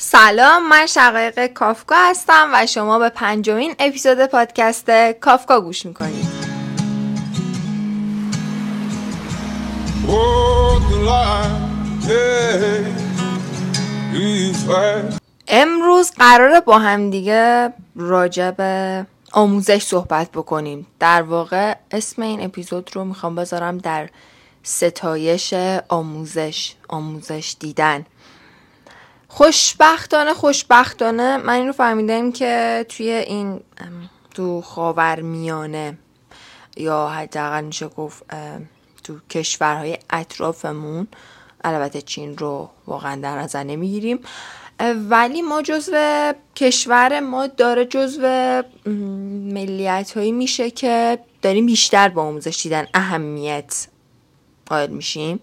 سلام من شقایق کافکا هستم و شما به پنجمین اپیزود پادکست کافکا گوش می‌کنید. امروز قراره با هم دیگه راجع به آموزش صحبت بکنیم. در واقع اسم این اپیزود رو می‌خوام بذارم در ستایش آموزش آموزش دیدن. خوشبختانه خوشبختانه من این رو فهمیدم که توی این تو خاور میانه یا حداقل میشه گفت تو کشورهای اطرافمون البته چین رو واقعا در نظر نمی‌گیریم. ولی ما جزو کشور ما داره جزو ملیت هایی میشه که داریم بیشتر با آموزش دیدن اهمیت قائل میشیم.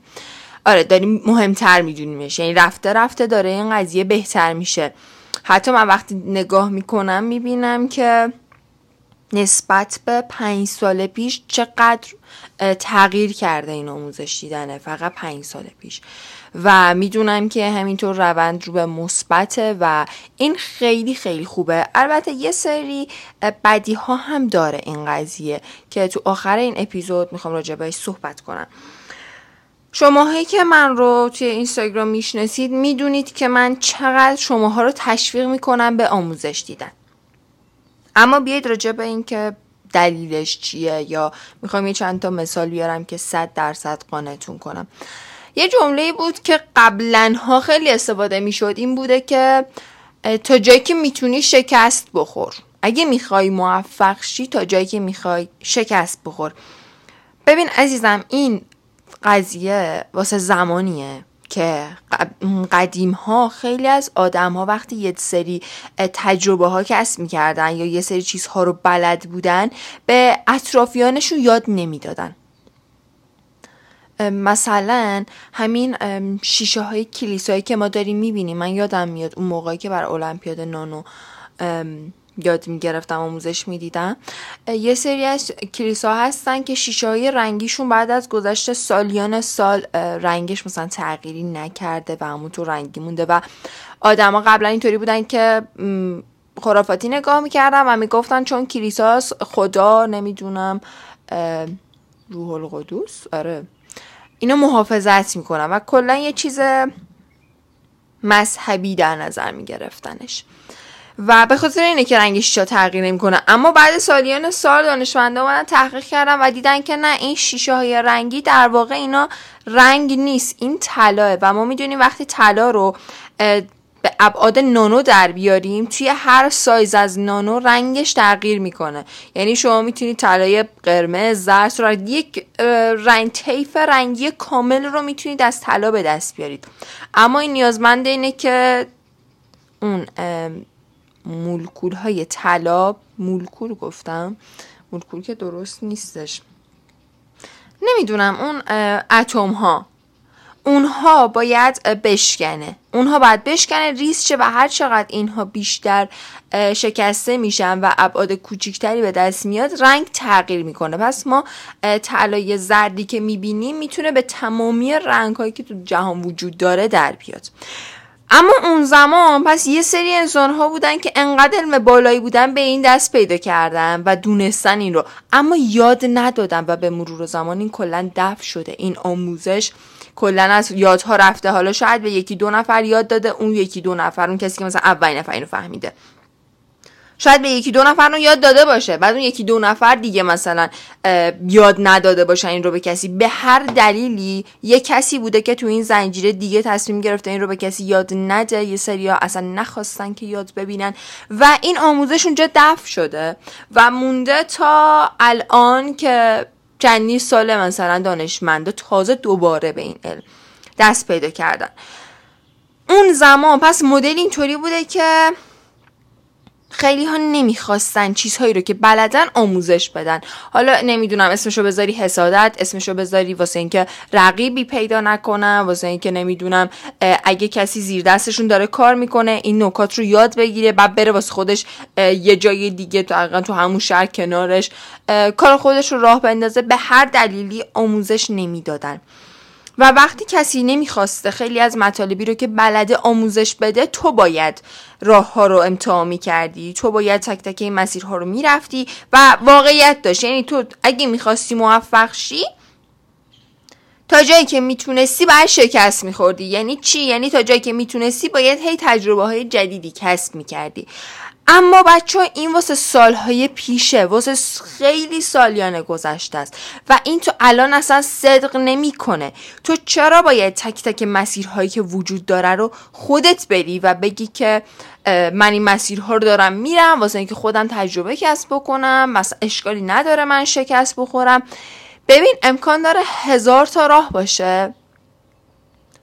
آره داریم مهمتر میدونیمش. یعنی رفته رفته داره این قضیه بهتر میشه. حتی من وقتی نگاه می‌کنم می‌بینم که نسبت به پنج سال پیش چقدر تغییر کرده این آموزش دیدنه فقط پنج سال پیش. و می‌دونم که همینطور روند رو به مثبته و این خیلی خیلی خوبه. البته یه سری بدی ها هم داره این قضیه که تو آخر این اپیزود می‌خوام راجع بهش صحبت کنم. شماهایی که من رو توی اینستاگرام می‌شناسید می‌دونید که من چقدر شماها رو تشویق می‌کنم به آموزش دیدن. اما بیاید راجع به این که دلیلش چیه یا می‌خوام یه چند تا مثال بیارم که صد درصد قانعتون کنم. یه جمله بود که قبلا ها خیلی استفاده می‌شد این بوده که تا جایی که می‌تونی شکست بخور. اگه می‌خوای موفق شی تا جایی که می‌خوای شکست بخور. ببین عزیزم این قضیه واسه زمانیه که قدیم ها خیلی از آدم ها وقتی یه سری تجربه ها کسب می‌کردن یا یه سری چیزها رو بلد بودن به اطرافیانشون یاد نمی‌دادن. مثلا همین شیشه های کلیسایی که ما داریم می‌بینیم من یادم میاد اون موقعی که بر المپیاد نانو یاد می‌گرفتم آموزش می‌دیدم. یه سری از کلیسا هستن که شیشه های رنگیشون بعد از گذشت سالیان سال رنگش مثلا تغییری نکرده و همونطور رنگی مونده و آدما قبلا اینطوری بودن که خرافاتی نگاه می‌کردن و می‌گفتن چون کلیساس خدا نمی‌دونم روح القدوس آره اینو محافظت می‌کنن و کلا یه چیز مذهبی در نظر میگرفتنش. و به خاطر اینه که رنگ شیشه تغییر نمی‌کنه. اما بعد سالیان سال دانشمندا اومدن تحقیق کردن و دیدن که نه این شیشه های رنگی در واقع اینا رنگ نیست این طلاه و ما می‌دونیم وقتی طلا رو به ابعاد نانو در بیاریم توی هر سایز از نانو رنگش تغییر می‌کنه. یعنی شما می‌تونید طلای قرمز زرد رو یک رنگ طیف رنگی کامل رو می‌تونید از طلا به دست بیارید. اما این نیازمند اینه که اون مولکول های طلا مولکول گفتم. مولکول که درست نیستش. نمی‌دونم اون اتم ها اونها باید بشکنه. اونها باید بشکنه ریز شه و هر چقدر اینها بیشتر شکسته میشن و ابعاد کوچیکتری به دست میاد رنگ تغییر می‌کنه. پس ما طلای زردی که می‌بینیم می‌تونه به تمامی رنگ هایی که تو جهان وجود داره در بیاد. اما اون زمان پس یه سری انسان ها بودن که انقدر علم بالایی بودن به این دست پیدا کردن و دونستن این رو. اما یاد ندادن و به مرور زمان این کلا دفع شده. این آموزش کلا از یادها رفته. حالا شاید به یکی دو نفر یاد داده اون یکی دو نفر اون کسی که مثلا اولین نفر اینو فهمیده. شاید به یکی دو نفر رو یاد داده باشه. بعد اون یکی دو نفر دیگه مثلا یاد نداده باشه این رو به کسی. به هر دلیلی یه کسی بوده که تو این زنجیره دیگه تصمیم گرفته این رو به کسی یاد نده. یه سری ها اصلا نخواستن که یاد ببینن. و این آموزش اونجا دفع شده و مونده تا الان که چندین ساله مثلا دانشمندا تازه دوباره به این علم دست پیدا کردن. اون زمان پس مدل اینطوری بوده که خیلی ها نمی‌خواستن چیزهایی رو که بلدن آموزش بدن. حالا نمی‌دونم اسمشو بذاری حسادت اسمشو بذاری واسه اینکه رقیبی پیدا نکنن واسه اینکه نمی‌دونم اگه کسی زیر دستشون داره کار می‌کنه این نکات رو یاد بگیره بعد بره واسه خودش یه جای دیگه تو تو همون شهر کنارش کار خودش رو راه بندازه. به هر دلیلی آموزش نمی‌دادن. و وقتی کسی نمی‌خواسته خیلی از مطالبی رو که بلده آموزش بده تو باید راه ها رو امتحان می‌کردی تو باید تک تک این مسیرها رو می‌رفتی و واقعیت داشت. یعنی تو اگه می‌خواستی موفق شی تا جایی که می‌تونستی باید شکست میخوردی. یعنی چی؟ یعنی تا جایی که می‌تونستی باید هی تجربه های جدیدی کسب می‌کردی. اما بچه این واسه سالهای پیشه واسه خیلی سالیانه گذشته است و این تو الان اصلا صدق نمی‌کنه. تو چرا باید تک تک مسیرهایی که وجود داره رو خودت بری و بگی که من این مسیرها رو دارم میرم واسه اینکه خودم تجربه کسب بکنم مثلا اشکالی نداره من شکست بخورم. ببین امکان داره هزار تا راه باشه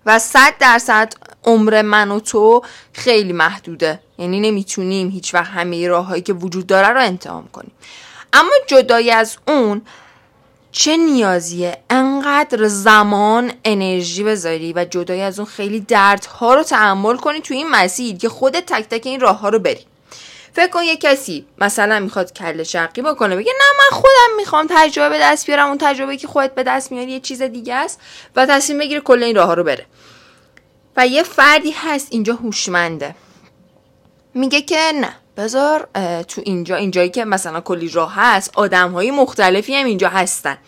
و صد درصد عمر من و تو خیلی محدوده. یعنی نمی‌تونیم هیچ وقت همه راههایی که وجود داره رو انتخاب کنیم. اما جدای از اون چه نیازیه انقدر زمان انرژی بذاری و جدای از اون خیلی دردها رو تحمل کنی توی این مسیر که خودت تک تک این راه ها رو بری. فکر کن یه کسی مثلا می‌خواد کل شرقی بکنه بگه نه من خودم می‌خوام تجربه به دست بیارم اون تجربه که خودت به دست میاری یه چیز دیگه است و تصمیم بگیره کل این راه ها رو بره. و یه فردی هست اینجا هوشمنده. میگه که نه بذار تو اینجا اینجایی که مثلا کلی راه هست آدم های مختلفی هم اینجا هستن.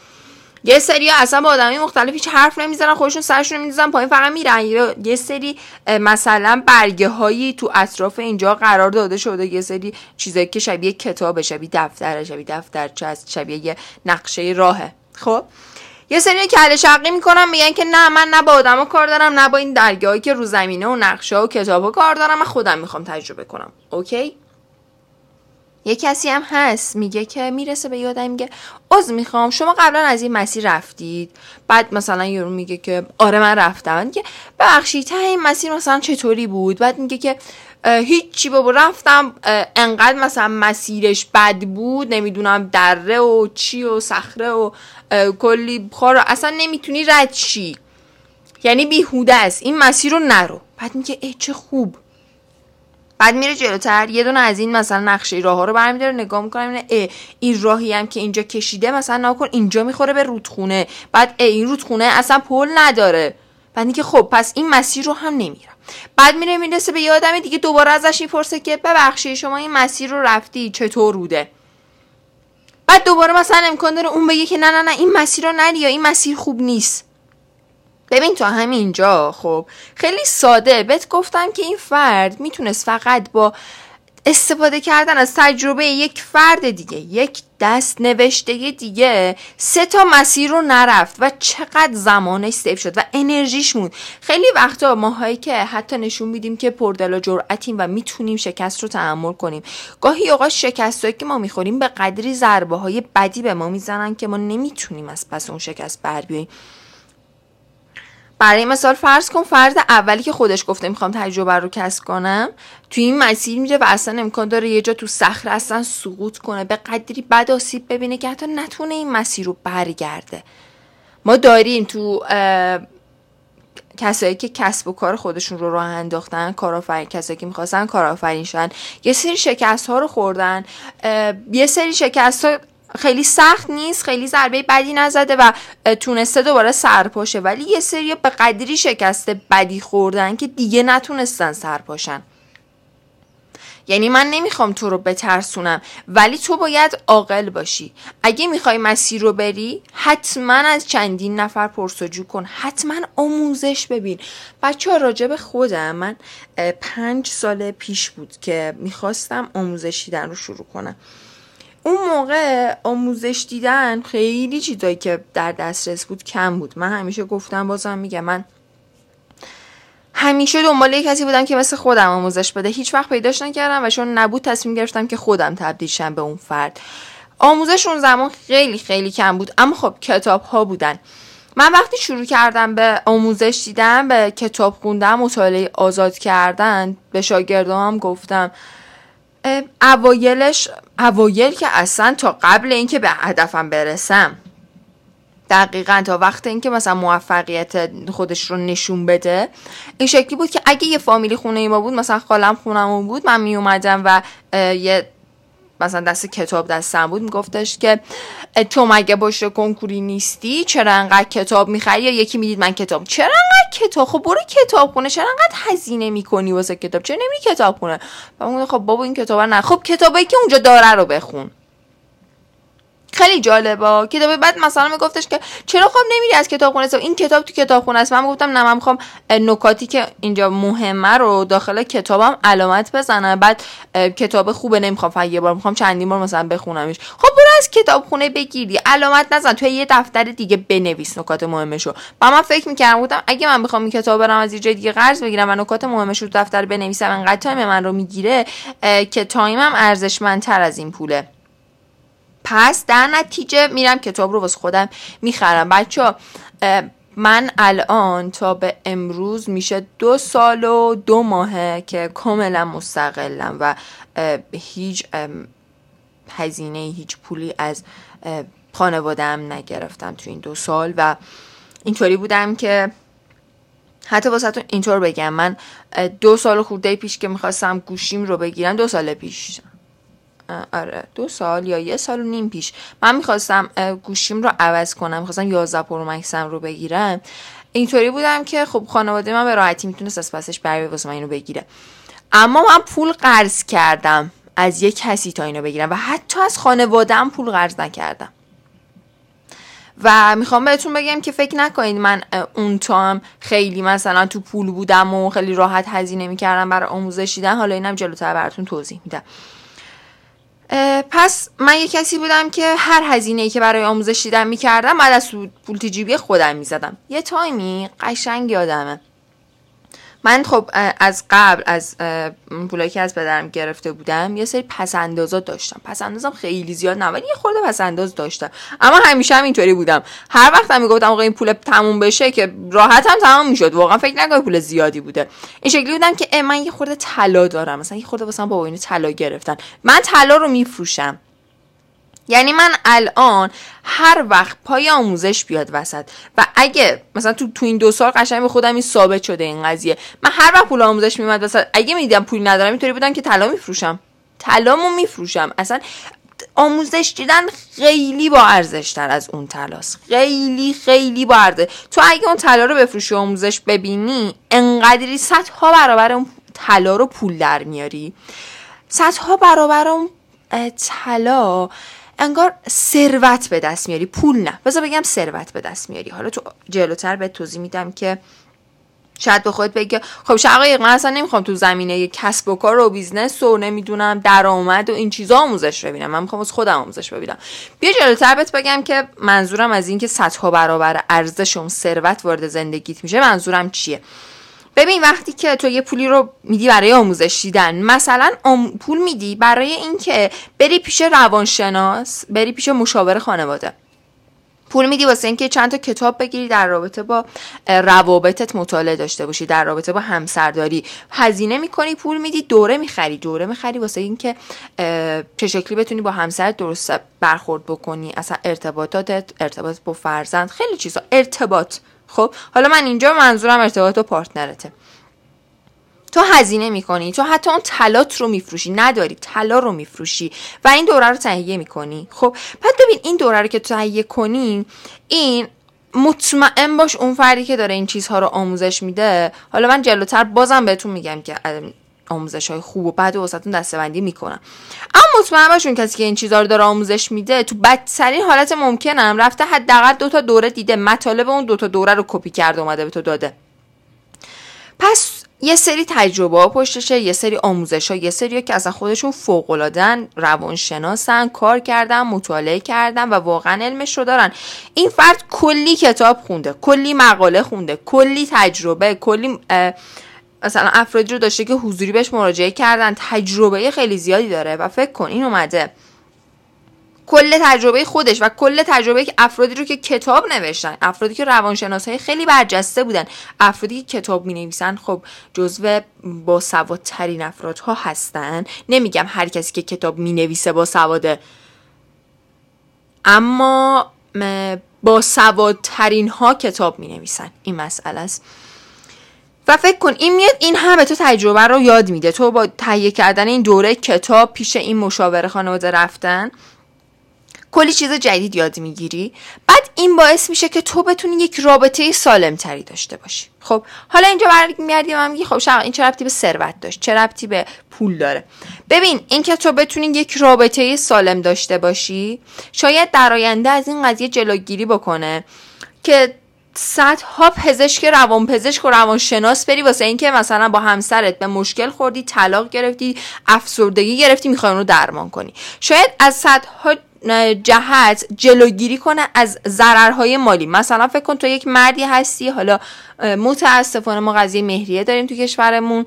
یه سری اصلا با آدمای مختلف هیچ حرف نمی‌زنن خودشون سرشون می‌زنن پایین فقط میرن. یه سری مثلا برگه هایی تو اطراف اینجا قرار داده شده. یه سری چیزایی که شبیه کتاب شبیه دفتر شبیه دفتر هست شبیه یه نقشه راهه. خب؟ یه سری کله شقی می‌کنن میگن که نه من نه با آدما کار دارم نه با این درگاهی که رو زمینه و نقشه و کتابا کار دارم. من خودم می‌خوام تجربه کنم. اوکی؟ یه کسی هم هست میگه که می‌رسه به یادم میگه عذر می‌خوام. شما قبلا از این مسیر رفتید. بعد مثلا یارو میگه که آره من رفتم. میگه ببخشید ته این مسیر مثلا چطوری بود؟ بعد میگه که هیچی بابا. رفتم انقدر مثلا مسیرش بد بود نمی‌دونم دره و چی و صخره و کلی خار اصلا نمی‌تونی رد چی یعنی بیهوده است. این مسیر رو نرو. بعد میگه ای چه خوب. بعد میره جلوتر یه دونه از این مثلا نقشه راه ها رو برمیداره نگاه می‌کنم اینه این راهی هم که اینجا کشیده مثلا نکن اینجا می‌خوره به رودخونه. بعد ای این رودخونه اصلا پل نداره. بعد که خب پس این مسیر رو هم نمیرم. بعد میره می‌رسه به یادم دیگه دوباره ازش می‌پرسه که ببخشید شما این مسیر رو رفتی چطور بوده؟ بعد دوباره مثلا امکان داره اون بگه که نه نه نه این مسیر رو نری یا این مسیر خوب نیست. ببین تو همینجا خب خیلی ساده. بهت گفتم که این فرد می‌تونست فقط با استفاده کردن از تجربه یک فرد دیگه یک دست نوشته دیگه. سه تا مسیر رو نرفت و چقدر زمانش سیف شد و انرژیش موند. خیلی وقتا ماهایی که حتی نشون میدیم که پردل و و می‌تونیم شکست رو تحمل کنیم. گاهی اوقات شکست که ما می‌خوریم به قدری ضربه های بدی به ما می‌زنن که ما نمی‌تونیم از پس اون شکست بر بیاییم. برای مثال فرض کن فرد اولی که خودش گفته می‌خوام تجربه رو کسب کنم توی این مسیر میره و اصلا امکان داره یه جا تو صخره اصلا سقوط کنه به قدری بد آسیب ببینه که حتی نتونه این مسیر رو برگرده. ما داریم تو کسایی که کسب و کار خودشون رو راه انداختن کارآفرین کسایی که می‌خواستن کارآفرین شن یه سری شکست ها رو خوردن یه سری شکست ها خیلی سخت نیست خیلی ضربه بدی نزده و تونسته دوباره سرپاشه ولی یه سری به قدری شکسته بدی خوردن که دیگه نتونستن سرپاشن یعنی من نمی‌خوام تو رو بترسونم ولی تو باید عاقل باشی. اگه می‌خوای مسیر رو بری حتما از چندین نفر پرسجو کن. حتما آموزش ببین. بچه ها راجب خودم من پنج سال پیش بود که می‌خواستم آموزش دیدن رو شروع کنم. اون موقع آموزش دیدن خیلی چیزایی که در دسترس بود کم بود. من همیشه گفتم بازم میگم من همیشه دنبال کسی بودم که مثل خودم آموزش بده. هیچ وقت پیداش نکردم و چون نبود تصمیم گرفتم که خودم تبدیل شم به اون فرد. آموزش اون زمان خیلی خیلی کم بود اما خب کتاب ها بودن. من وقتی شروع کردم به آموزش دیدن به کتاب خوندن مطالعه آزاد کردن به شاگردام گفتم اوایلش اوایل که اصلا تا قبل اینکه به هدفم برسم. دقیقا تا وقت اینکه مثلا موفقیت خودش رو نشون بده. این شکلی بود که اگه یه فامیلی خونه ای ما بود مثلا خالم خونمون بود من می اومدم و یه مثلا دست کتاب دستم بود میگفتش که تو مگه باشه کنکوری نیستی؟ چرا انقدر کتاب می‌خری؟ یا یکی می‌دید من کتاب. چرا انقدر کتاب؟ خب برو کتاب خونه. چرا انقدر هزینه می‌کنی واسه کتاب؟ چرا نمیری کتاب خونه؟ و خب بابا این کتاب نه خب کتابایی که اونجا داره رو بخون. خیلی جالبه. کتاب بعد مثلا میگفتش که چرا خب نمیری از کتابخونه؟ این کتاب تو کتابخونه است. من گفتم نه من می‌خوام نکاتی که اینجا مهمه رو داخل کتابم علامت بزنم بعد کتاب خوبه نمی‌خوام فقط یه بار می‌خوام چندین بار مثلا بخونمش. خب برو از کتابخونه بگیری. علامت نزن. توی یه دفتر دیگه بنویس نکات مهمشو. و من فکر می‌کردم گفتم اگه من بخوام این کتاب برم از یه جای دیگه قرض بگیرم و نکات مهمش رو دفتر بنویسم انقدر time من رو می‌گیره که time م ارزشمندتر از این پوله. پس در نتیجه میرم کتاب رو واسه خودم می‌خرم. بچه‌ها من الان تا به امروز میشه دو سال و دو ماهه که کاملا مستقلم و هیچ هزینه هیچ پولی از خانوادم نگرفتم تو این دو سال و اینطوری بودم که حتی واسه اینطور بگم من دو سال خورده پیش که می‌خواستم گوشیم رو بگیرم دو سال پیش. آره. دو سال یا یه سال و نیم پیش. من می‌خواستم گوشیم رو عوض کنم. می‌خواستم 11 پرو مکسم رو بگیرم. اینطوری بودم که خب خانواده من به راحتی می‌تونست از پسش بر واسه من اینو بگیره. اما من پول قرض کردم از یه کسی تا اینو بگیرم و حتی از خانوادم پول قرض نکردم. و می‌خوام بهتون بگم که فکر نکنید من اون هم خیلی مثلا تو پول بودم و خیلی راحت هزینه می‌کردم برای آموزش دیدن. حالا اینم جلوتر براتون توضیح میدم. پس من یه کسی بودم که هر هزینه ای که برای آموزش دیدن می‌کردم بعد از پول تجیبی خودم می‌زدم. یه تایمی قشنگ یادمه. من خب از قبل از پولایی که از پدرم گرفته بودم یه سری پسندازات داشتم. پسندازم خیلی زیاد نه ولی یه خورده پسنداز داشتم. اما همیشه هم اینطوری بودم. هر وقت هم می‌گفتم آقا این پول تموم بشه که راحت هم تمام می‌شد. واقعا فکر نکنم پول زیادی بوده. این شکلی بودم که من یه خورده طلا دارم. مثلا یه خورده واسم بابا اینو طلا گرفتن. من طلا رو میفروشم. یعنی من الان هر وقت پای آموزش بیاد وسط و اگه مثلا تو تو این دو سال قشنگ به خودم این ثابت شده این قضیه من هر وقت پول آموزش میومد وسط اگه می‌دیدم پول ندارم اینطوری بودم که طلا میفروشم. طلامو میفروشم. اصلا آموزش دیدن خیلی با ارزش تر از اون طلاست خیلی خیلی با ارزش. تو اگه اون طلا رو بفروشی آموزش ببینی انقدری صدها برابر اون طلا رو پول در میاری. صدها برابر اون طلا انگار ثروت به دست میاری. پول نه. بذار بگم ثروت به دست میاری. حالا تو جلوتر بهت توضیح میدم که شاید به خودت بگی خب شقایق من اصلا نمی‌خوام تو زمینه کسب و کار و business و نمی‌دونم درآمد و این چیزا آموزش ببینم. من می‌خوام از خودم آموزش ببینم. بیا جلوتر بهت بگم که منظورم از اینکه صدها برابر ارزش اون ثروت وارد زندگیت میشه. منظورم چیه؟ ببین وقتی که تو یه پولی رو میدی برای آموزش دیدن مثلا پول میدی برای اینکه بری پیش روانشناس بری پیش مشاور خانواده. پول میدی واسه اینکه چند تا کتاب بگیری در رابطه با روابطت مطالعه داشته باشی در رابطه با همسرداری. هزینه می‌کنی پول میدی دوره می‌خری. دوره می‌خری واسه اینکه چه شکلی بتونی با همسرت درست برخورد بکنی اصلا ارتباطاتت ارتباط با فرزند خیلی چیزا. ارتباط. خب حالا من اینجا منظورم ارتباط با پارتنرته. تو هزینه می‌کنی تو حتی اون طلات رو میفروشی نداری طلا رو میفروشی و این دوره رو تهیه می‌کنی. خب بعد ببین این دوره رو که تهیه کنی این مطمئن باش اون فردی که داره این چیزها رو آموزش میده. حالا من جلوتر بازم بهتون میگم که آموزش های خوب و بعد واسهتون دستبندی می‌کنم. اما مطمئن باشون کسی که این چیزها رو داره آموزش میده تو بدترین حالت ممکنم رفته حداقل دو تا دوره دیده. مطالب اون دو تا دوره رو کپی کرده اومده به تو داده. پس یه سری تجربه ها پشتشه یه سری آموزش ها یه سری ها که اصلا خودشون فوق العادن روانشناسن کار کردن مطالعه کردن و واقعا علمش رو دارن. این فرد کلی کتاب خونده کلی مقاله خونده کلی تجربه کلی مثلا افرادی رو داشته که حضوری بهش مراجعه کردن تجربه خیلی زیادی داره و فکر کن این اومده. کل تجربه خودش و کل تجربه که افرادی رو که کتاب نوشتن افرادی که روانشناس های خیلی برجسته بودن افرادی که کتاب می نویسن خب جزو با سوادترین افرادها هستن. نمیگم هر کسی که کتاب می نویسه با سواده اما با سوادترین ها کتاب می نویسن این مسئله است. و فکر کن این میاد این همه تو تجربه رو یاد میده. تو با تهیه کردن این دوره کتاب پیش این مشاوره خانواده رفتن کلی چیز جدید یاد می‌گیری. بعد این باعث میشه که تو بتونی یک رابطه سالم تری داشته باشی. خب حالا اینجا برمیگردی و میگی خب شما این چه ربطی به ثروت داشت؟ چه ربطی به پول داره؟ ببین اینکه تو بتونی یک رابطه سالم داشته باشی شاید در آینده از این قضیه جلوگیری بکنه که صدها پزشک روان پزشک و روانشناس بری واسه اینکه مثلا با همسرت به مشکل خوردی طلاق گرفتی افسردگی گرفتی می‌خوای رو درمان کنی. شاید از صدها جهت جلوگیری کنه از ضررهای مالی. مثلا فکر کن تو یک مردی هستی حالا متاسفانه ما قضیه مهریه داریم تو کشورمون.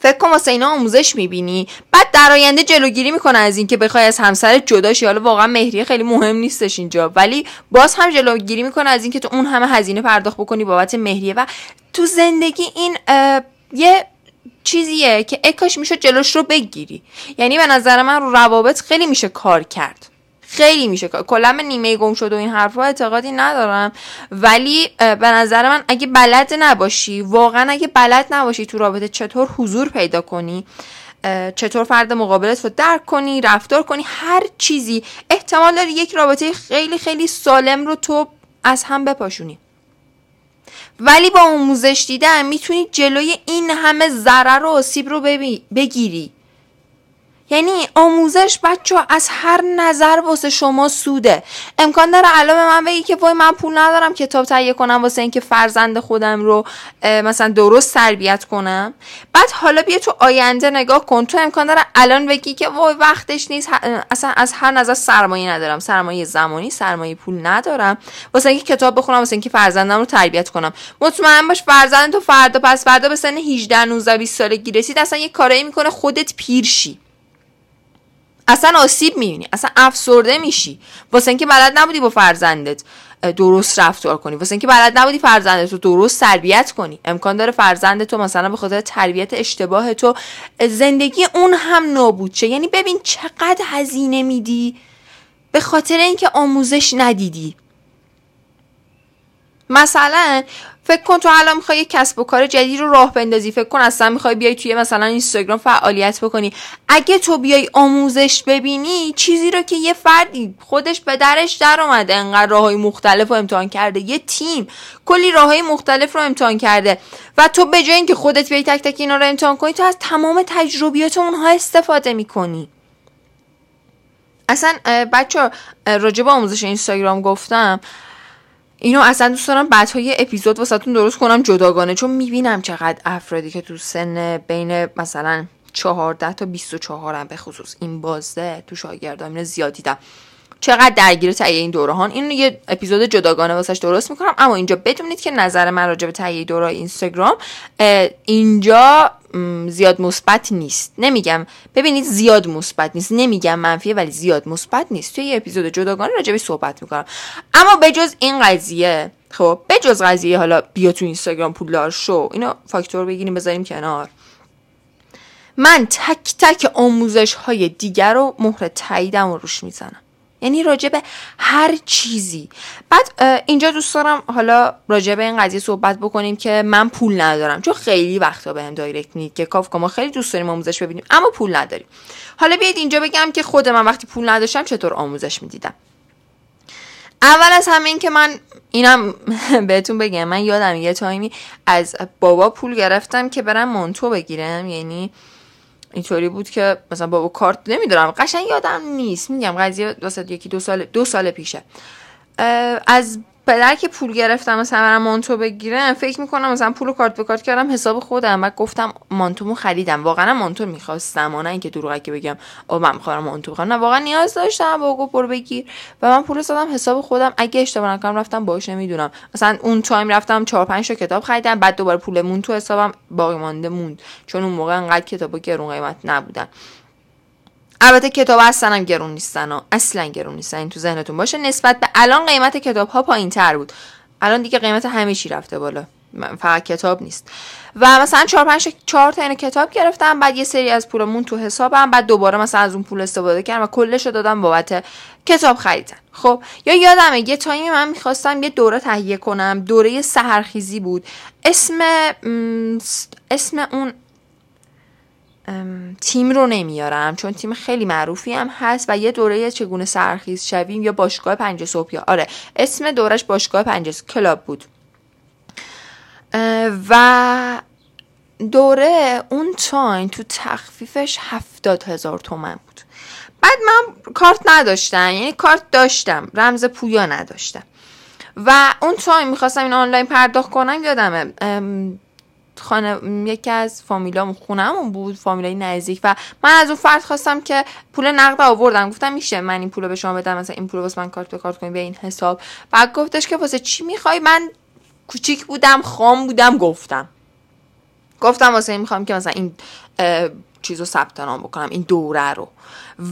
فکر کن واسه اینا آموزش می‌بینی. بعد در آینده جلوگیری می‌کنه از اینکه بخوای از همسرت جداشی. حالا واقعا مهریه خیلی مهم نیستش اینجا. ولی باز هم جلوگیری می‌کنه از اینکه تو اون همه هزینه پرداخت بکنی بابت مهریه. و تو زندگی این یه چیزیه که اکاش میشه جلوش رو بگیری. یعنی به نظر من رو روابط خیلی میشه کار کرد. خیلی میشه کلا به نیمه گم شد و این حرفها اعتقادی ندارم. ولی به نظر من اگه بلد نباشی واقعا اگه بلد نباشی تو رابطه چطور حضور پیدا کنی؟ چطور فرد مقابلت رو درک کنی رفتار کنی؟ هر چیزی. احتمال داری یک رابطه خیلی خیلی سالم رو تو از هم بپاشونی. ولی با آموزش دیدن می‌تونی جلوی این همه ضرر و آسیب رو بگیری. یعنی آموزش بچه از هر نظر واسه شما سوده. امکان داره الان به من بگی که وای من پول ندارم کتاب تهیه کنم واسه اینکه فرزند خودم رو مثلا درست تربیت کنم. بعد حالا بیا تو آینده نگاه کن. تو امکان داره الان بگی که وای وقتش نیست اصلا از هر نظر سرمایه ندارم. سرمایه زمانی سرمایه پول ندارم. واسه اینکه کتاب بخونم واسه اینکه فرزندم رو تربیت کنم. مطمئن باش فرزند تو فردا پس فردا به سن 18 19 20 سالگی رسید اصلا یه کاری می‌کنه خودت پیرشی. اصلا آسیب می‌بینی اصلا افسرده میشی. واسه اینکه بلد نبودی با فرزندت درست رفتار کنی. واسه اینکه بلد نبودی فرزندت رو درست تربیت کنی. امکان داره فرزند تو مثلا به خاطر تربیت اشتباه تو زندگی اون هم نابود شه. یعنی ببین چقدر هزینه میدی به خاطر اینکه آموزش ندیدی. مثلا فکر کن تو الان می‌خوای کسب و کار جدید رو راه بندازی. فکر کن اصلا می‌خوای بیای توی مثلا اینستاگرام فعالیت بکنی. اگه تو بیای آموزش ببینی چیزی رو که یه فردی خودش به درش در اومده انقدر راه های مختلف رو امتحان کرده. یه تیم کلی راه های مختلف رو امتحان کرده. و تو به جای اینکه خودت بیای تک تک اینا رو امتحان کنی تو از تمام تجربیات اونها استفاده می‌کنی. اصلا بچه راجب آموزش اینستاگرام گفتم. اینو اصلا دوست دارم بعدهای اپیزود واسهتون درست کنم جداگانه چون می‌بینم چقدر افرادی که تو سن بین مثلا 14 تا 24 هم به خصوص این بازده تو شاگردان اینو زیاد دیدم چقدر درگیر تهیه این دوره هان اینو یه اپیزود جداگانه واسش درست می‌کنم. اما اینجا بدونید که نظر من راجع به تهیه دوره اینستاگرام اینجا زیاد مثبت نیست. نمیگم ببینید زیاد مثبت نیست. نمیگم منفیه ولی زیاد مثبت نیست. توی یه اپیزود جداگانه راجع به صحبت می‌کنم. اما بجز این قضیه خب بجز قضیه حالا بیا تو اینستاگرام پولدار شو. اینو فاکتور بگیریم بذاریم کنار. من تک تک آموزش های دیگر رو مهر تاییدم رو روش می‌زنم. یعنی راجع هر چیزی. بعد اینجا دوست دارم حالا راجع به این قضیه صحبت بکنیم که من پول ندارم. چون خیلی وقتا بهم دایرکت می‌دید که کاف ما خیلی دوست داریم آموزش ببینیم اما پول نداریم. حالا بیاید اینجا بگم که خود من وقتی پول نداشتم چطور آموزش می‌دیدم. اول از همه این که من اینم بهتون بگم من یادم یه تایمی از بابا پول گرفتم که برم مونتو بگیرم. یعنی اینطوری بود که مثلا بابا کارت نمیدارم قشنگ یادم نیست میگم قضیه واسه یکی دو سال دو سال پیشه. از پدر که پول گرفتم مثلا برم مانتو بگیرم فکر می‌کنم مثلا پول کارت به کارت کردم حساب خودم. و گفتم مانتومو خریدم. واقعا مانتو می‌خواستم. نه اینکه دروغه که بگم. او من می‌خوام مانتو بخرم. نه واقعا نیاز داشتم. بابا برو بگیر. و من پول دادم حساب خودم. اگه اشتباه نکنم رفتم باش نمی‌دونم. مثلا اون تایم رفتم 4 5 تا کتاب خریدم. بعد دوباره پول تو حسابم باقی مانده موند. چون اون موقع انقدر کتابا گرون قیمت نبودن. البته کتاب اصلا هم گرون نیستن و اصلا گرون نیستن این تو ذهنتون باشه. نسبت به الان قیمت کتاب ها پایین تر بود. الان دیگه قیمت همه چی رفته بالا. فقط کتاب نیست. و مثلا چهار پنج چهار تا کتاب گرفتم بعد یه سری از پولمون تو حسابم بعد دوباره مثلا از اون پول استفاده کردم و کلش رو دادم بابت کتاب خریدن. خب یا یادمه یه تایمی من می‌خواستم یه دوره تهیه کنم. دوره سهرخیزی بود. اسم اسم اون تیم رو نمیارم چون تیم خیلی معروفی هم هست و یه دوره چگونه سرخیز شویم یا باشگاه پنج صبح آره اسم دورش باشگاه پنج کلاب بود. و دوره اون time تو تخفیفش هفتاد هزار تومن بود. بعد من کارت نداشتم یعنی کارت داشتم رمز پویا نداشتم. و اون time می‌خواستم این آنلاین پرداخت کنم یادمه خانه یکی از فامیلامون خونهمون بود فامیلای نزدیک و من از اون فرد خواستم که پول نقد آوردم. گفتم میشه من این پول به شما بدم مثلا این پول واسه من کارت به کارت کنیم به این حساب. بعد گفتش که واسه چی می‌خوای؟ من کوچیک بودم خام بودم گفتم. گفتم واسه این می‌خوام که مثلا این چیزو ثبت نام بکنم این دوره رو.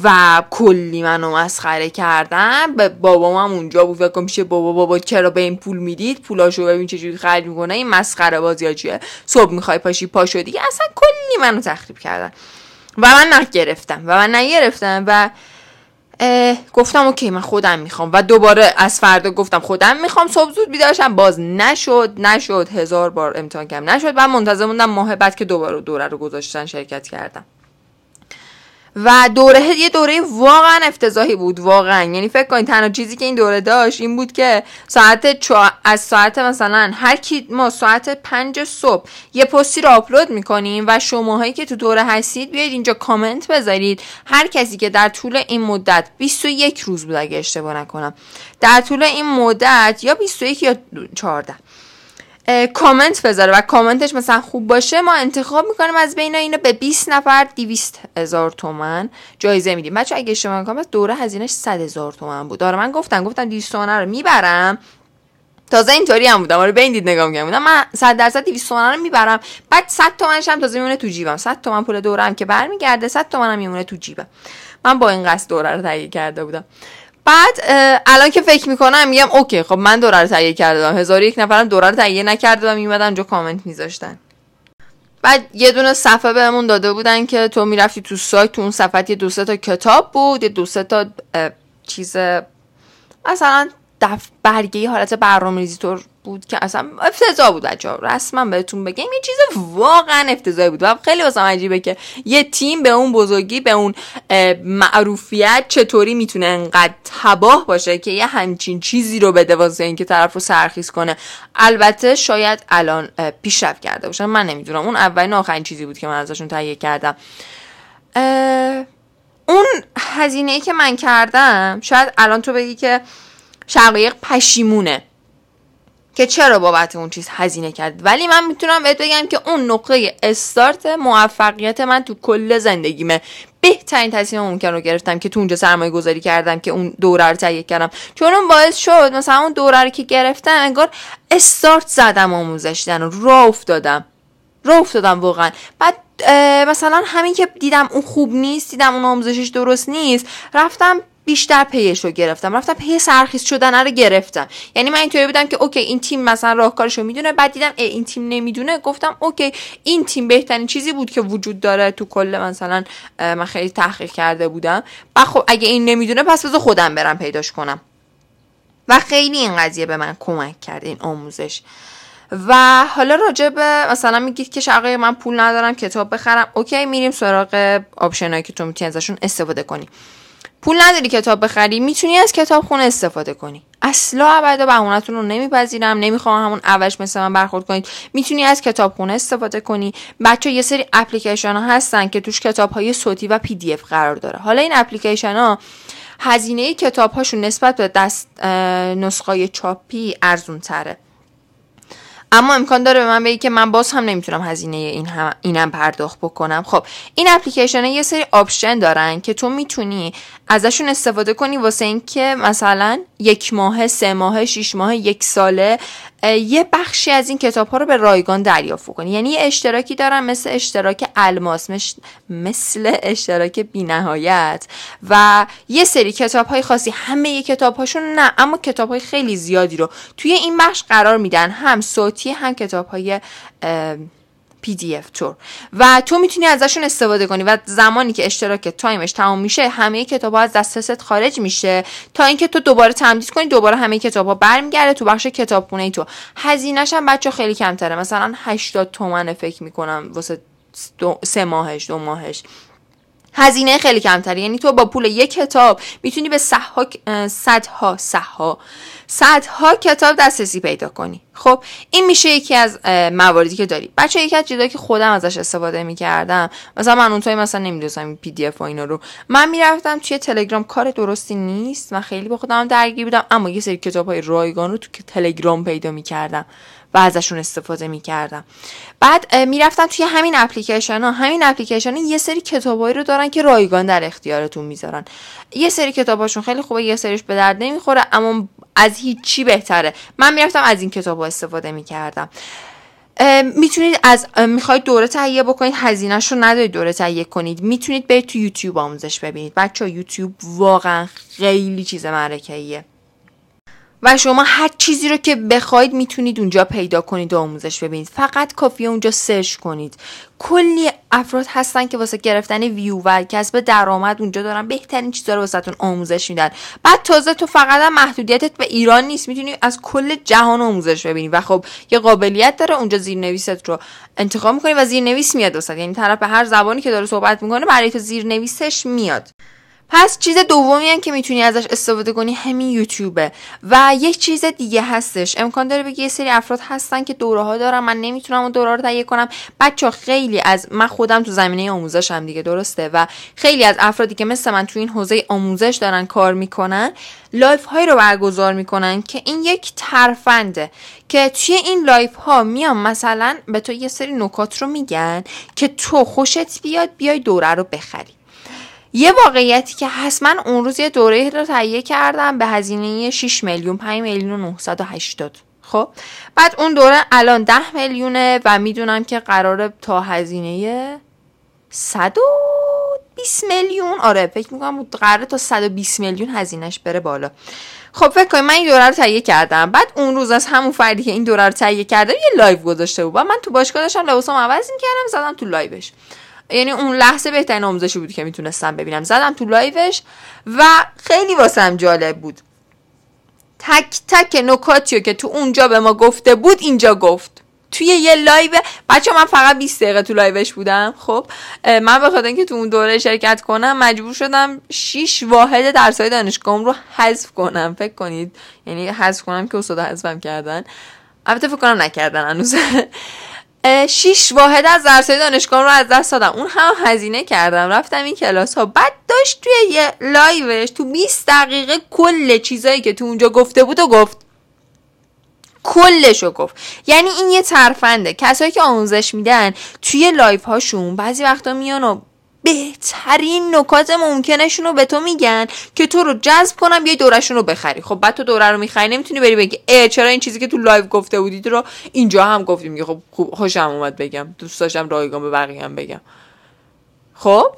و کلی منو مسخره کردن. به بابام هم اونجا بود فکر میشه بابا بابا چرا به این پول می‌دید؟ پولاشو ببین چجوری خرج می‌کنه. این مسخره بازی ها چیه؟ صبح می‌خوای پاشی پاشو دیگه. اصلا کلی منو تخریب کردن. و من نگرفتم. و من نگرفتم. و گفتم اوکی من خودم می‌خوام. و دوباره از فردا گفتم خودم می‌خوام. صبح زود بیدارشم. باز نشد نشد. هزار بار امتحان کردم. نشد. و منتظر موندم ماه بعد که دوباره دوره رو گذاشتن شرکت کردم. و دوره یه دوره واقعا افتضاحی بود واقعا. یعنی فکر کنید تنها چیزی که این دوره داشت این بود که ساعت چو... از ساعت مثلا هر کی ما ساعت پنج صبح یه پستی رو آپلود می‌کنیم و شماهایی که تو دوره هستید بیاید اینجا کامنت بذارید. هر کسی که در طول این مدت 21 روز بود اگه اشتباه نکنم در طول این مدت یا 21 یا 14 کامنت بذاره و کامنتش مثلا خوب باشه ما انتخاب می‌کنیم از بین اینا به 20 نفر 200 هزار تومن جایزه میدیم. بچه اگه اشتباه کنم دوره هزینهش 100 هزار تومن بود. داره من گفتم گفتم 200 تومن رو می‌برم. تازه اینطوری هم بودم. آره به نگاه می‌کنم من 100 درصد 200 تومن رو می‌برم. بعد 100 تومنش هم تازه میمونه تو جیبم. 100 تومن پول دورم که برمیگرده 100 تومن هم میمونه تو جیبم. من با این قصد دوره رو تهیه کرده بودم. بعد الان که فکر می‌کنم میگم اوکی خب من دوره رو تهیه کردم. هزار یک نفرم دوره رو تهیه نکرده و میمدن جو کامنت میذاشتن. بعد یه دونه صفحه بهمون داده بودن که تو می‌رفتی تو سایت تو اون صفحه یه دو تا کتاب بود یه دو تا چیز مثلا دف برگه حالت برنامه‌ریزی طور بود که اصلا افتضاح بود بچه رسما بهتون بگم یه چیز واقعا افتضاحی بود و خیلی واسه عجیبه که یه تیم به اون بزرگی به اون معروفیت چطوری می‌تونه انقدر تباه باشه که یه همچین چیزی رو بده واسه اینکه طرف رو سرخیز کنه. البته شاید الان پیشرفت کرده باشن من نمی‌دونم. اون اولین آخرین چیزی بود که من ازشون تهیه کردم. اون هزینه ای که من کردم شاید الان تو بگی که شقایق پشیمونه. که چرا بابت اون چیز هزینه کرد؟ ولی من می‌تونم بهت بگم که اون نقطه استارت موفقیت من تو کل زندگیمه. بهترین تصمیم ممکن رو گرفتم که تو اونجا سرمایه گذاری کردم که اون دوره رو تهیه کردم. چون اون باعث شد مثلا اون دوره رو که گرفتم انگار استارت زدم آموزش دیدن راه افتادم. راه افتادم واقعا. بعد مثلا همین که دیدم اون خوب نیست دیدم اون آموزشش درست نیست رفتم بیشتر پیش رو گرفتم. رفتم پی سحرخیز شدن رو گرفتم. یعنی من اینطوری بودم که OK این تیم مثلا راهکارشو می‌دونه بعد دیدم این تیم نمی‌دونه. گفتم OK این تیم بهترین چیزی بود که وجود داره تو کل مثلا من خیلی تحقیق کرده بودم. و خب اگه این نمی‌دونه پس بذار خودم برم پیداش کنم. و خیلی این قضیه به من کمک کرد این آموزش. و حالا راجع به مثلا میگید که شقای من پول ندارم کتاب بخرم. اوکی میریم سراغ آپشنایی که تو می‌تونی ازشون استفاده کنی. پول نداری کتاب بخری می‌تونی از کتاب خونه استفاده کنی. اصلا ابدا بهونتون رو نمیپذیرم نمی‌خوام همون اولش مثل من برخورد کنید. می‌تونی از کتاب خونه استفاده کنی. بچه‌ها یه سری اپلیکیشن ها هستن که توش کتاب های صوتی و PDF قرار داره. حالا این اپلیکیشن ها هزینه کتاب هاشون نسبت به دست نسخه چاپی ارزون تره اما امکان داره به من بگی که من باز هم نمی‌تونم هزینه این هم اینم پرداخت بکنم. خب این اپلیکیشن یه سری option دارن که تو می‌تونی ازشون استفاده کنی واسه اینکه مثلا یک ماه سه ماه شیش ماه یک ساله یه بخشی از این کتاب ها رو به رایگان دریافت کنی یعنی یه اشتراکی دارن مثل اشتراک الماس مثل اشتراک بینهایت. و یه سری کتاب های خاصی همه یه کتاب هاشون نه اما کتاب های خیلی زیادی رو توی این بخش قرار میدن. هم صوتی هم کتاب های PDF طور و تو می‌تونی ازشون استفاده کنی و زمانی که اشتراک time ش تمام میشه همه کتاب ها از دسترست خارج میشه. تا اینکه تو دوباره تمدید کنی دوباره همه کتاب ها برمیگرده تو بخش کتابخونه تو. هزینهش هم بچه خیلی کمتره. مثلا 80 تومن فکر می‌کنم واسه سه ماهش دو ماهش. هزینه خیلی کمتری یعنی تو با پول یک کتاب می‌تونی به صدها صدها صدها صدها کتاب دسترسی پیدا کنی. خب این میشه یکی از مواردی که داری. بچه یکی از چیزایی که خودم ازش استفاده می‌کردم مثلا من اون مثلا نمی‌دونستم این پی دی اف و اینا رو. من می‌رفتم توی تلگرام کار درستی نیست. من خیلی با خودم درگیر بودم اما یه سری کتاب های رایگان رو تو تلگرام پیدا می‌کردم. و ازشون استفاده می‌کردم. بعد می‌رفتم توی همین اپلیکیشن ها. همین اپلیکیشن یه سری کتابایی رو دارن که رایگان در اختیارتون می‌ذارن. یه سری کتاباشون خیلی خوبه یه سریش به درد نمی‌خوره اما از هیچی بهتره. من می‌رفتم از این کتاب استفاده می‌کردم. می‌تونید از می‌خواید دوره تهیه بکنید هزینهش رو ندارید دوره تهیه کنید. می‌تونید برید تو یوتیوب آموزش ببینید. بچه یوتیوب واقعا خیلی چیز معرکه و شما هر چیزی رو که بخواید می‌تونید اونجا پیدا کنید و آموزش ببینید. فقط کافیه اونجا سرچ کنید. کلی افراد هستن که واسه گرفتن ویو و کسب درآمد اونجا دارن بهترین چیزا رو واسهتون آموزش میدن. بعد تازه تو فقط هم محدودیتت به ایران نیست. می‌تونی از کل جهان آموزش ببینی. و خب یه قابلیت داره اونجا زیرنویست رو انتخاب می‌کنی و زیرنویس میاد وسط یعنی طرف هر زبانی که داره صحبت می‌کنه برای تو زیرنویسش میاد. پس چیز دومی هم که می‌تونی ازش استفاده کنی همین یوتیوبه. و یک چیز دیگه هستش. امکان داره بگی یه سری افراد هستن که دوره ها دارن. من نمی‌تونم اون دوره رو تهیه کنم. بچه‌ها خیلی از من خودم تو زمینه آموزش هم دیگه درسته؟ و خیلی از افرادی که مثل من تو این حوزه آموزش دارن کار می‌کنن live هایی رو برگزار می‌کنن که این یک ترفنده که توی این live ها میان مثلا به تو یه سری نکات رو میگن که تو خوشت بیاد بیای دوره رو بخری. یه واقعیتی که هست من اون روز یه دوره رو تهیه کردم به هزینه 6 میلیون 5 میلیون و 980 خب؟ بعد اون دوره الان 10 میلیونه و می‌دونم که قراره تا هزینه 120 میلیون. آره فکر می‌کنم قراره تا 120 میلیون هزینهش بره بالا. خب فکر کنید من این دوره رو تهیه کردم. بعد اون روز از همون فردی که این دوره رو تهیه کردم یه live گذاشته بود. من تو باشگاه داشتم لباسام عوض می‌کردم زدم تو live ش. یعنی اون لحظه بهترین آموزشی بود که می‌تونستم ببینم. زدم تو live ش و خیلی واسم جالب بود. تک تک نکاتیو که تو اونجا به ما گفته بود اینجا گفت. توی یه live بچه‌ها من فقط 20 دقیقه تو live ش بودم خب؟ من به خاطر اینکه تو اون دوره شرکت کنم مجبور شدم 6 واحد درسای دانشگاهم رو حذف کنم. فکر کنید یعنی حذف کنم که استاد حذفم کردن. البته فکر کنم نکردن هنوز. شیش واحد از درسای دانشگاه رو از دست دادم. اون هم هزینه کردم. رفتم این کلاس ها. بعد داشت توی یه live ش تو 20 دقیقه کل چیزایی که تو اونجا گفته بود و گفت. کلشو گفت. یعنی این یه ترفنده. کسایی که آموزش میدن توی live هاشون بعضی وقتا میان و بهترین نکات ممکنشون رو به تو میگن که تو رو جذب کنم بیای دورشون رو بخری. خب بعد تو دوره رو می‌خری نمی‌تونی بری بگی ای چرا این چیزی که تو live گفته بودید رو اینجا هم گفتیم میگه خب خوشم اومد بگم. دوست داشتم رایگان به بقیه هم بگم. خب؟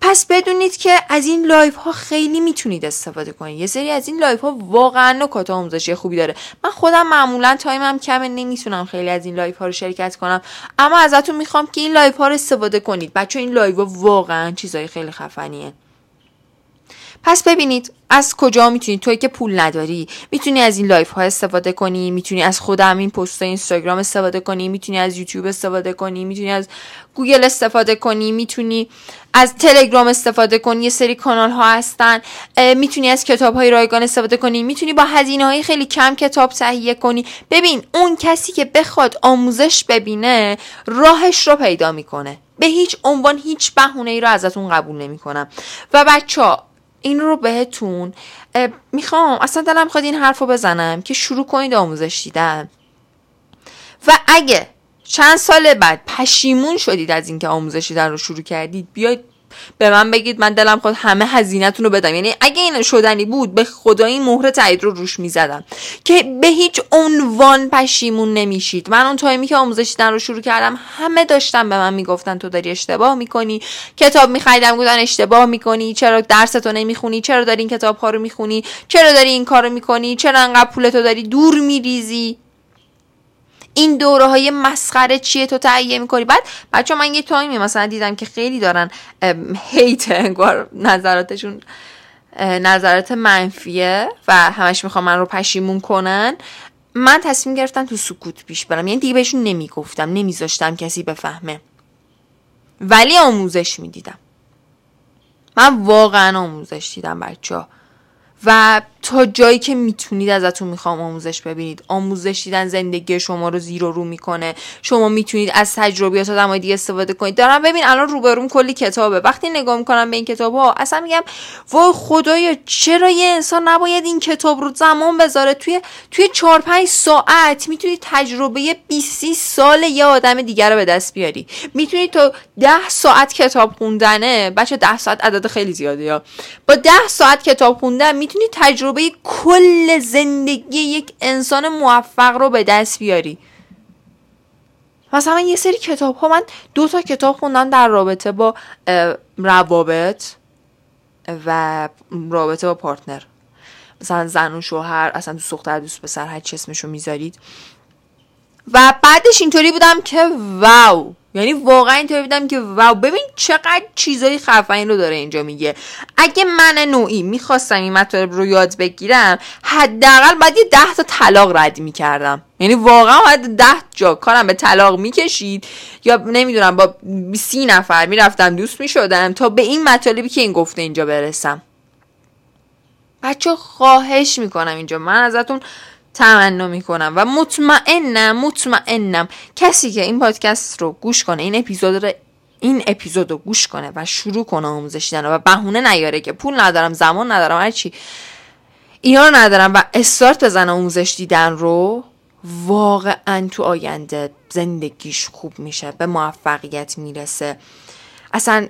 پس بدونید که از این live ها خیلی می‌تونید استفاده کنید. یه سری از این live ها واقعا نکات آموزشی خوبی داره. من خودم معمولا time م کمه نمی‌تونم خیلی از این live ها رو شرکت کنم. اما ازتون می‌خوام که این live ها رو استفاده کنید. بچه‌ها این live ها واقعا چیزای خیلی خفنیه. پس ببینید از کجا می‌تونی؟ توی که پول نداری. می‌تونی از این live ها استفاده کنی می‌تونی از خود این پست اینستاگرام استفاده کنی می‌تونی از یوتیوب استفاده کنی می‌تونی از گوگل استفاده کنی می‌تونی از تلگرام استفاده کنی یه سری کانال ها هستن می‌تونی از کتاب های رایگان استفاده کنی می‌تونی با هزینه های خیلی کم کتاب تهیه کنی. ببین اون کسی که بخواد آموزش ببینه راهش رو پیدا می‌کنه. به هیچ عنوان هیچ بهونه ای رو ازتون قبول نمی‌کنم. و بچه این رو بهتون می‌خوام اصلا دلم می‌خواد این حرف رو بزنم که شروع کنید آموزش دیدن. و اگه چند سال بعد پشیمون شدید از اینکه آموزش دیدن رو شروع کردید بیاید به من بگید من دلم خود همه هزینهتون رو بدم. یعنی اگه این شدنی بود به خدا این مهر تایید رو روش می‌زدم. که به هیچ عنوان پشیمون نمیشید. من اون تایمی که آموزش دیدن رو شروع کردم همه داشتن به من می‌گفتن تو داری اشتباه می‌کنی. کتاب میخریدم گفتن اشتباه می‌کنی. چرا درستو نمی‌خونی؟ چرا داری این کتاب ها رو می‌خونی؟ چرا داری این کارو می‌کنی؟ چرا انقدر پولتو داری؟ دور میریزی. این دوره های مسخره چیه تو تهیه می‌کنی؟ بعد بچه من یه تایمی مثلا دیدم که خیلی دارن هیت انگار نظراتشون نظرات منفیه و همش می‌خوام من رو پشیمون کنن. من تصمیم گرفتم تو سکوت پیش برم. یعنی دیگه بهشون نمی‌گفتم نمیذاشتم کسی بفهمه. ولی آموزش می‌دیدم. من واقعا آموزش دیدم بچه ها و تا جایی که می‌تونید ازتون می‌خوام آموزش ببینید. آموزش دیدن زندگی شما رو زیر و رو می‌کنه. شما می‌تونید از تجربیات آدمای دیگه استفاده کنید. دارم ببین الان روبروم کلی کتابه. وقتی نگاه می‌کنم به این کتاب ها اصلا میگم وای خدایا چرا یه انسان نباید این کتاب رو زمان بذاره؟ توی توی 4 5 ساعت می‌تونید تجربه 20 سال یه آدم دیگر رو به دست بیاری. می‌تونید تو 10 ساعت کتاب خوندنه. بچه 10 ساعت عدد خیلی زیاده یا با 10 ساعت کتاب خوندن می‌تونید تجربه تجربه کل زندگی یک انسان موفق رو به دست بیاری. مثلا یه سری کتاب ها من دو تا کتاب خوندم در رابطه با روابط و رابطه با پارتنر. مثلا زن و شوهر اصلا دوست دختر دوست پسر هر چی اسمشو می‌ذارید. و بعدش اینطوری بودم که واو! یعنی واقعا اینطوری بودم که واو ببین چقدر چیزای خفنی رو داره اینجا میگه. اگه من نوعی می‌خواستم این مطالب رو یاد بگیرم حداقل باید یه ده تا طلاق رد می‌کردم. یعنی واقعا باید ده جا کارم به طلاق می‌کشید. یا نمی‌دونم با سی نفر می‌رفتم دوست می‌شدم تا به این مطالبی که این گفته اینجا برسم. بچه خواهش می‌کنم اینجا من ازتون تمنا می‌کنم و مطمئنم مطمئنم کسی که این پادکست رو گوش کنه این اپیزود رو این اپیزود رو گوش کنه و شروع کنه آموزش دیدن و بهونه نیاره که پول ندارم زمان ندارم هرچی اینا رو ندارم و استارت بزن آموزش دیدن رو واقعا تو آینده زندگیش خوب میشه به موفقیت می‌رسه. اصلا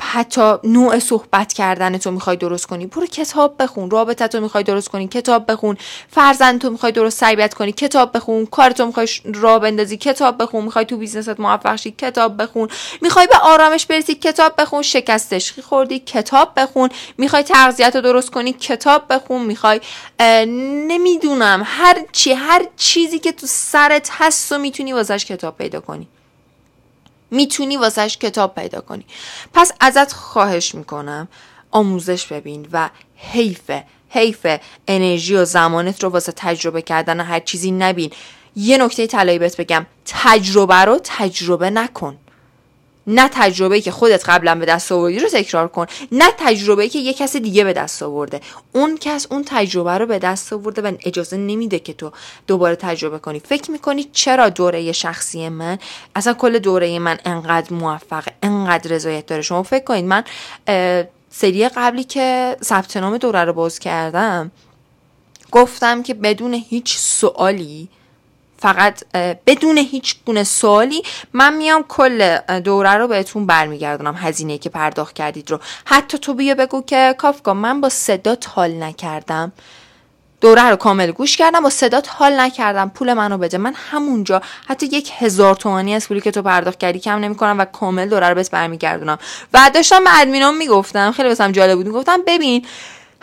حتی نوع صحبت کردن تو می‌خوای درست کنی. برو کتاب بخون رابطه تو می‌خوای درست کنی کتاب بخون. فرزند تو می‌خوای درست تربیت کنی کتاب بخون. کار تو می‌خوای راه بندازی کتاب بخون. می‌خوای تو بیزنست موفق شی کتاب بخون. می‌خوای به آرامش برسی کتاب بخون. شکستش خوردی کتاب بخون. می‌خوای تغذیت رو درست کنی کتاب بخون. می‌خوای نمی‌دونم هر چی هر چیزی که تو سرت هست و می‌تونی واسش کتاب پیدا کنی. می‌تونی واسهش کتاب پیدا کنی. پس ازت خواهش می‌کنم آموزش ببین و حیف حیف انرژی و زمانت رو واسه تجربه کردن هر چیزی نبین. یه نکته طلایی بهت بگم تجربه رو تجربه نکن. نه تجربه که خودت قبلا به دست آوردی رو تکرار کن. نه تجربه که یه کس دیگه به دست آورده. اون کس اون تجربه رو به دست آورده و اجازه نمیده که تو دوباره تجربه کنی. فکر می‌کنی چرا دوره شخصی من؟ اصلا کل دوره من انقدر موفق انقدر رضایت داره. شما فکر کنید من سری قبلی که ثبت نام دوره رو باز کردم گفتم که بدون هیچ سوالی فقط بدون هیچ گونه سوالی من میام کل دوره رو بهتون برمیگردونم هزینه که پرداخت کردید رو. حتی تو بیا بگو که کافکا من با صدا حال نکردم. دوره رو کامل گوش کردم با صدات حال نکردم. پول منو بده. من همونجا حتی یک هزار تومانی از پولی که تو پرداخت کردی کم نمی‌کنم و کامل دوره رو بهت برمیگردونم. و داشتم به ادمینام می‌گفتم خیلی واسم جالب بود. می‌گفتم ببین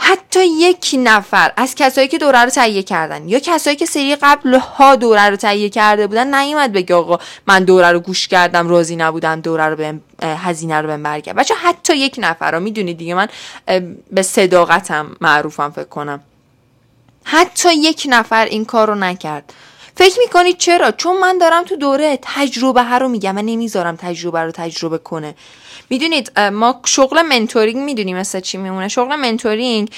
حتی یک نفر از کسایی که دوره رو تهیه کردن یا کسایی که سری قبل ها دوره رو تهیه کرده بودن نیومد بگه آقا من دوره رو گوش کردم راضی نبودم دوره رو به هزینه رو بهم برگرد. بچه‌ها حتی یک نفر رو می‌دونید دیگه من به صداقتم معروفم فکر کنم. حتی یک نفر این کار رو نکرد. فکر می‌کنید چرا؟ چون من دارم تو دوره تجربه ها رو میگم و نمی‌ذارم تجربه رو تجربه کنه. می‌دونید ما شغل mentoring می‌دونیم مثل چی میمونه؟ شغل mentoring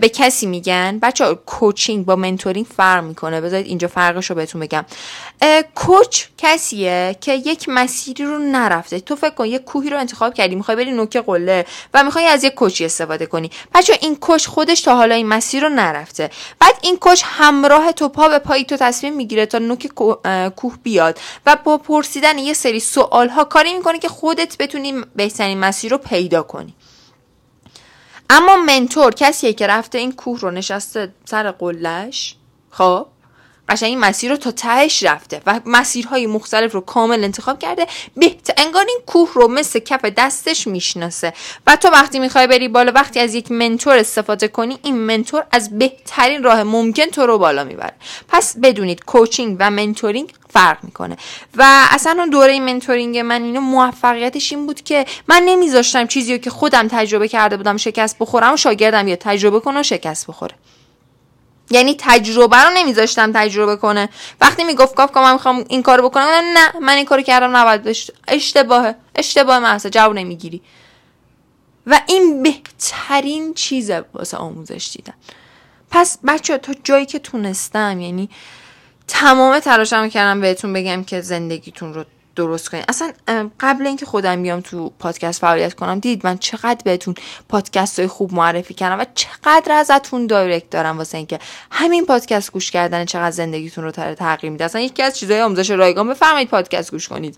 به کسی میگن بچه‌ها coaching با mentoring فرق می‌کنه. بذارید اینجا فرقش رو بهتون بگم. کوچ کسیه که یک مسیری رو نرفته. تو فکر کن یک کوهی رو انتخاب کردی می‌خوای بری نوک قله و می‌خوای از یک کوچی استفاده کنی. بچه این کوچ خودش تا حالا این مسیر رو نرفته. بعد این کوچ همراه تو پا به پای تو تصمیم می‌گیره میره تا نوک کوه بیاد. و با پرسیدن یه سری سوال ها کاری می‌کنه که خودت بتونی بهترین مسیر رو پیدا کنی. اما منتور کسیه که رفته این کوه رو نشسته سر قلش خب؟ قشنگ این مسیر رو تا تهش رفته و مسیرهای مختلف رو کامل انتخاب کرده. بهتر انگار این کوه رو مثل کف دستش می‌شناسه. و تو وقتی می‌خوای بری بالا وقتی از یک mentor استفاده کنی این mentor از بهترین راه ممکن تو رو بالا می‌بره. پس بدونید coaching و mentoring فرق می‌کنه. و اصلا اون دوره mentoring من اینو موفقیتش این بود که من نمیذاشتم چیزی رو که خودم تجربه کرده بودم شکست بخورم و شاگردم یا تجربه کنه و شکست بخوره. یعنی تجربه رو نمیذاشتم تجربه کنه. وقتی می‌گفت کاف من می‌خوام این کارو بکنم نه من این کارو کردم نباید اشتباهه. اشتباه محض جواب نمی‌گیری. و این بهترین چیزه واسه آموزش دیدن پس بچه تا جایی که تونستم یعنی تمام تلاشمو کردم بهتون بگم که زندگیتون رو درست کنید اصلا قبل اینکه خودم بیام تو پادکست فعالیت کنم دید من چقدر بهتون پادکست های خوب معرفی کردم و چقدر ازتون دایرکت دارم واسه اینکه همین پادکست گوش کردن چقدر زندگیتون رو تغییر میده. اصلا یکی از چیزهای آموزش رایگان بفرمایید پادکست گوش کنید.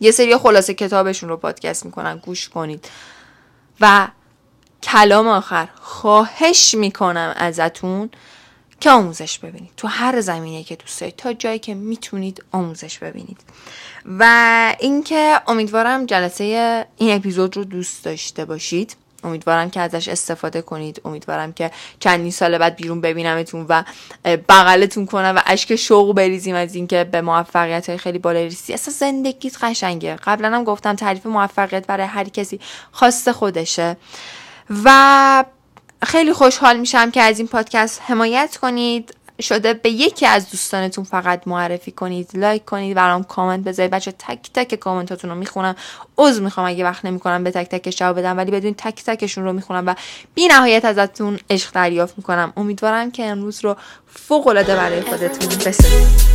یه سری خلاصه کتابشون رو پادکست می‌کنن گوش کنید. و کلام آخر. خواهش می‌کنم ازتون که آموزش ببینید. تو هر زمینه که دوست دارید تا جایی که می‌تونید آموزش ببینید. و اینکه امیدوارم جلسه این اپیزود رو دوست داشته باشید. امیدوارم که ازش استفاده کنید. امیدوارم که چندین سال بعد بیرون ببینمتون و بغلتون کنم و اشک شوق بریزیم از اینکه به موفقیت های خیلی بالا رسی اصلا زندگیت قشنگه. قبلا هم گفتم تعریف موفقیت برای هر کسی خاص خودشه. و خیلی خوشحال میشم که از این پادکست حمایت کنید. شده به یکی از دوستانتون فقط معرفی کنید لایک کنید برام کامنت بذارید. بچه تک تک کامنتاتون رو می‌خونم. عضو می‌خوام اگه وقت نمی‌کنم به تک تکش جواب بدم ولی بدون تک تکشون رو می‌خونم و بی نهایت ازتون عشق دریافت می‌کنم. امیدوارم که امروز رو فوق العاده برای خودتون بسازید